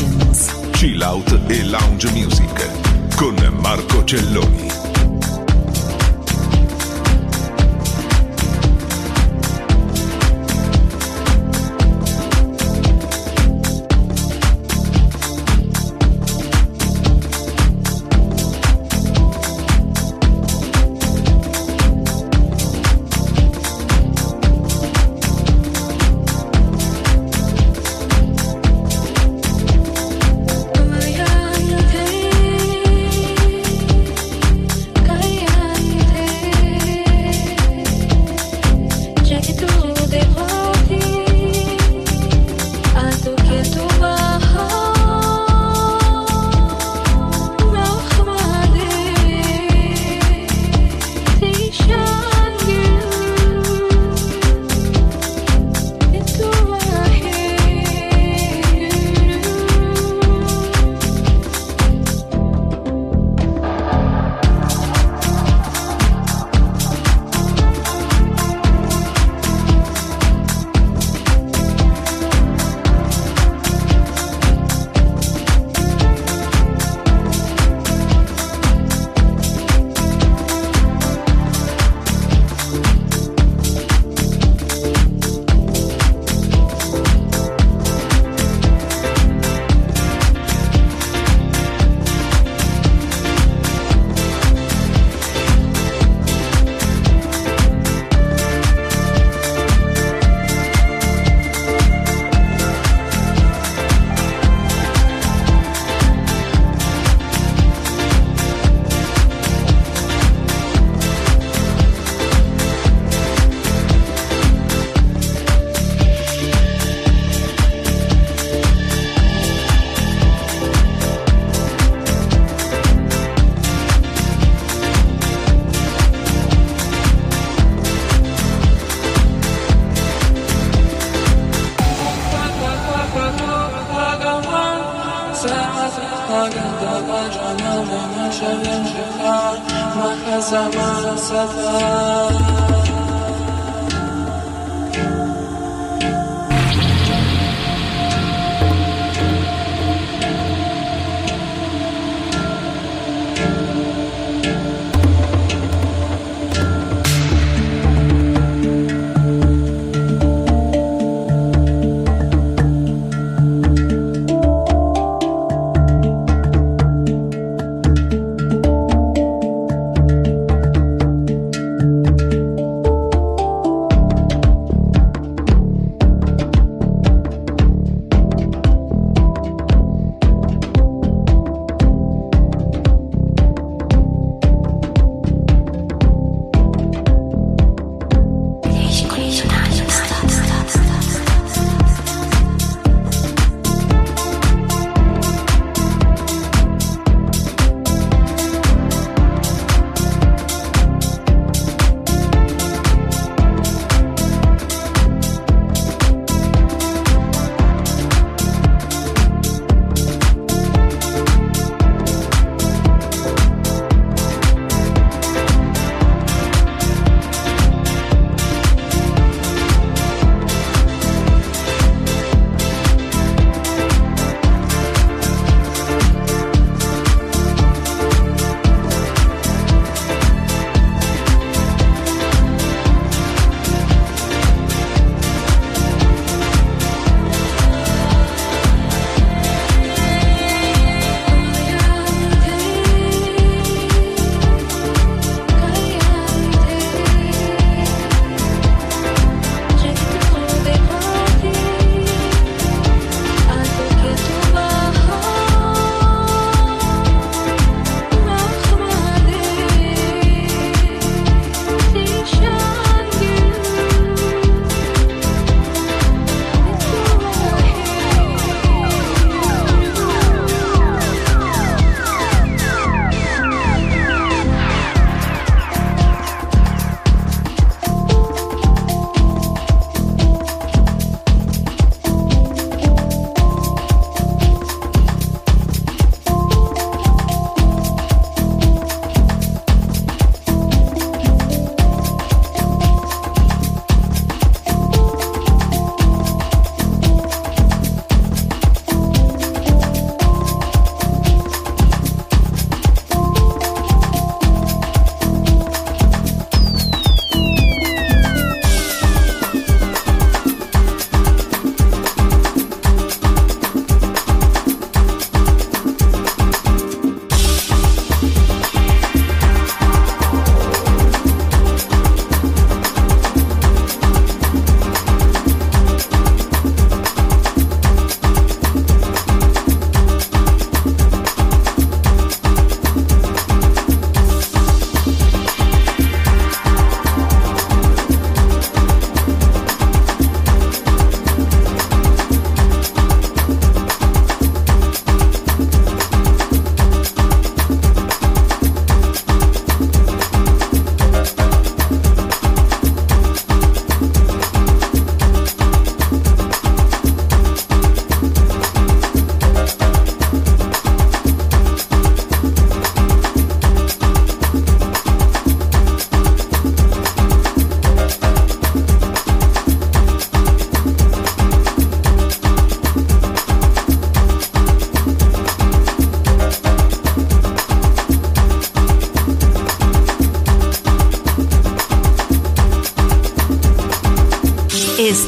Emotions. Chill Out e Lounge Music con Marco Celloni.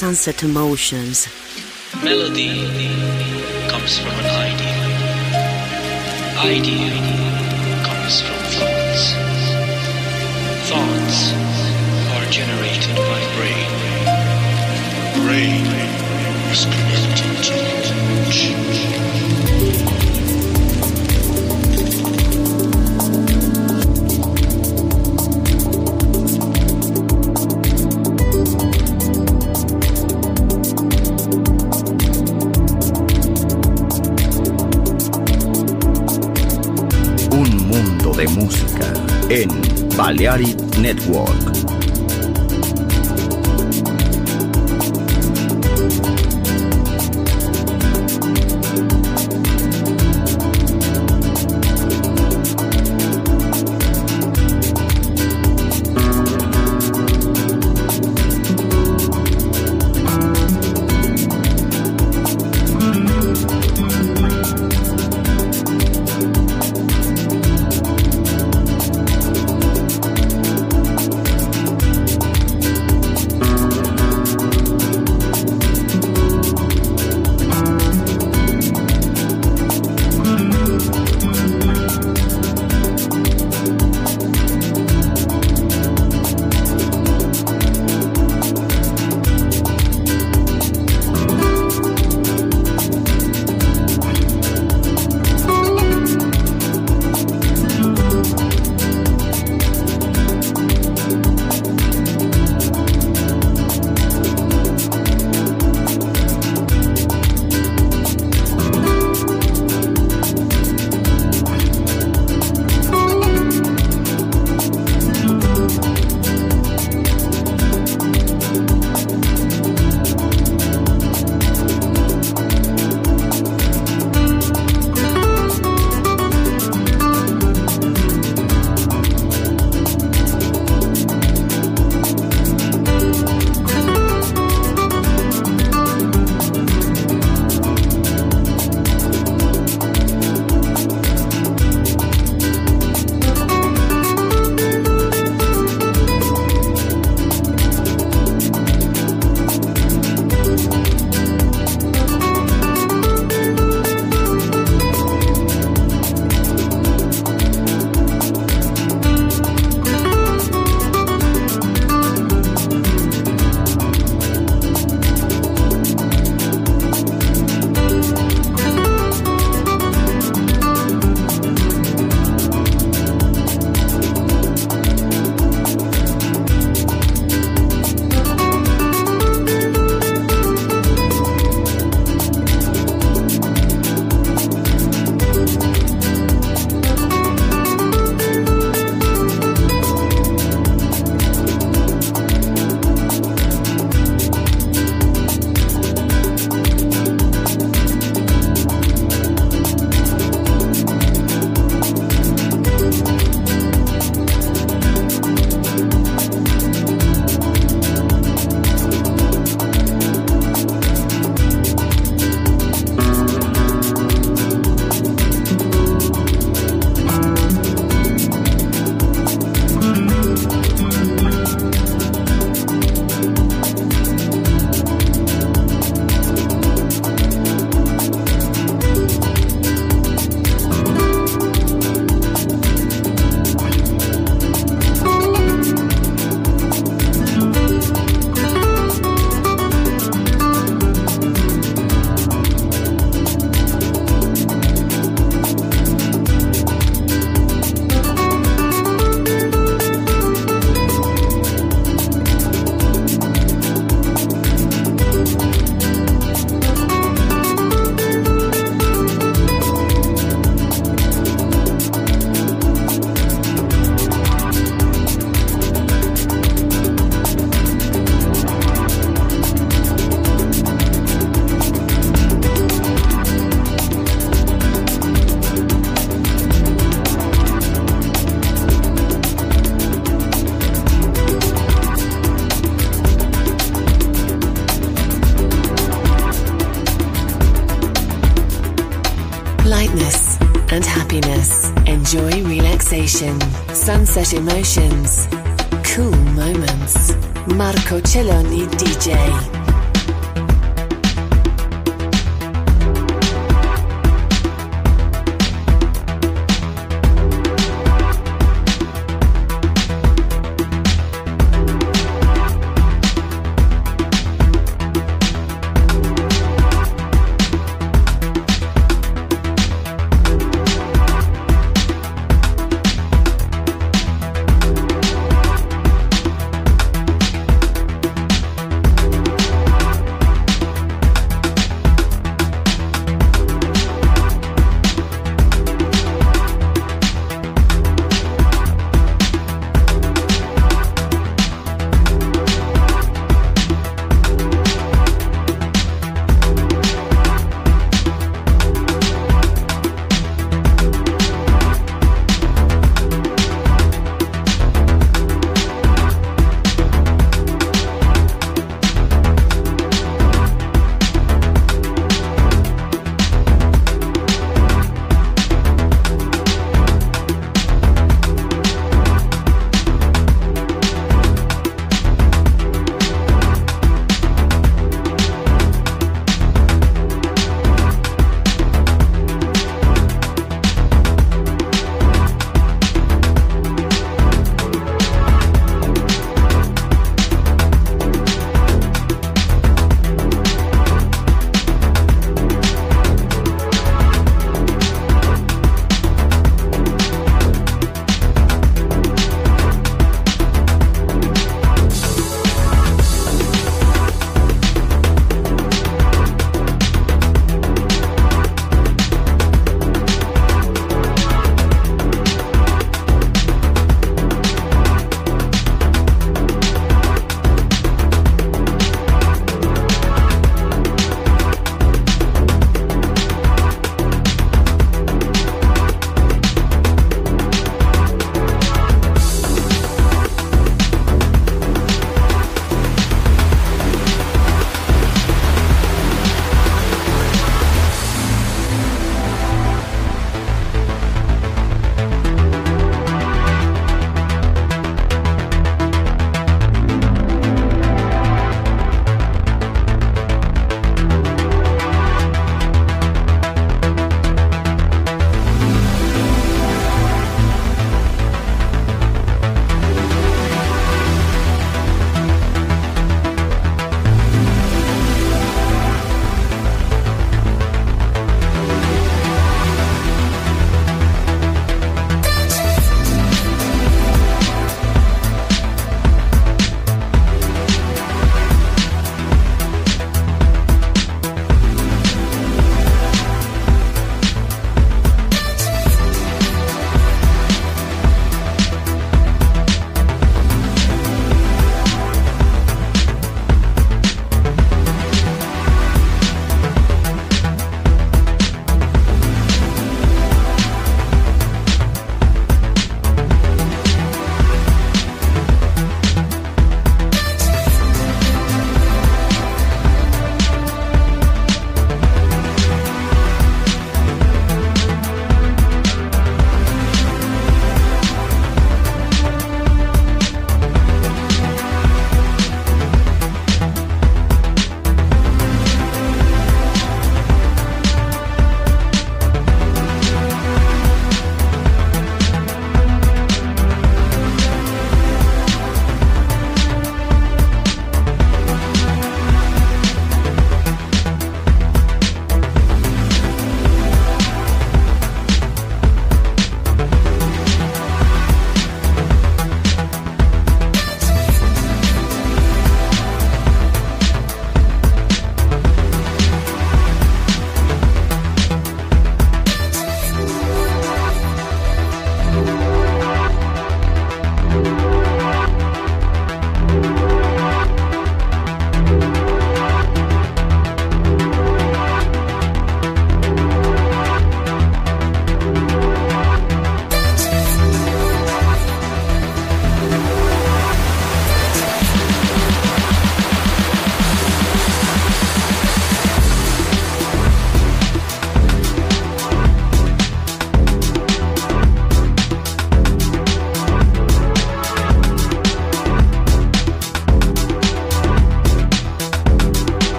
sunset emotions. Melody comes from an idea. Idea. Balearic Network. Sunset emotions, cool moments. Marco Celloni DJ.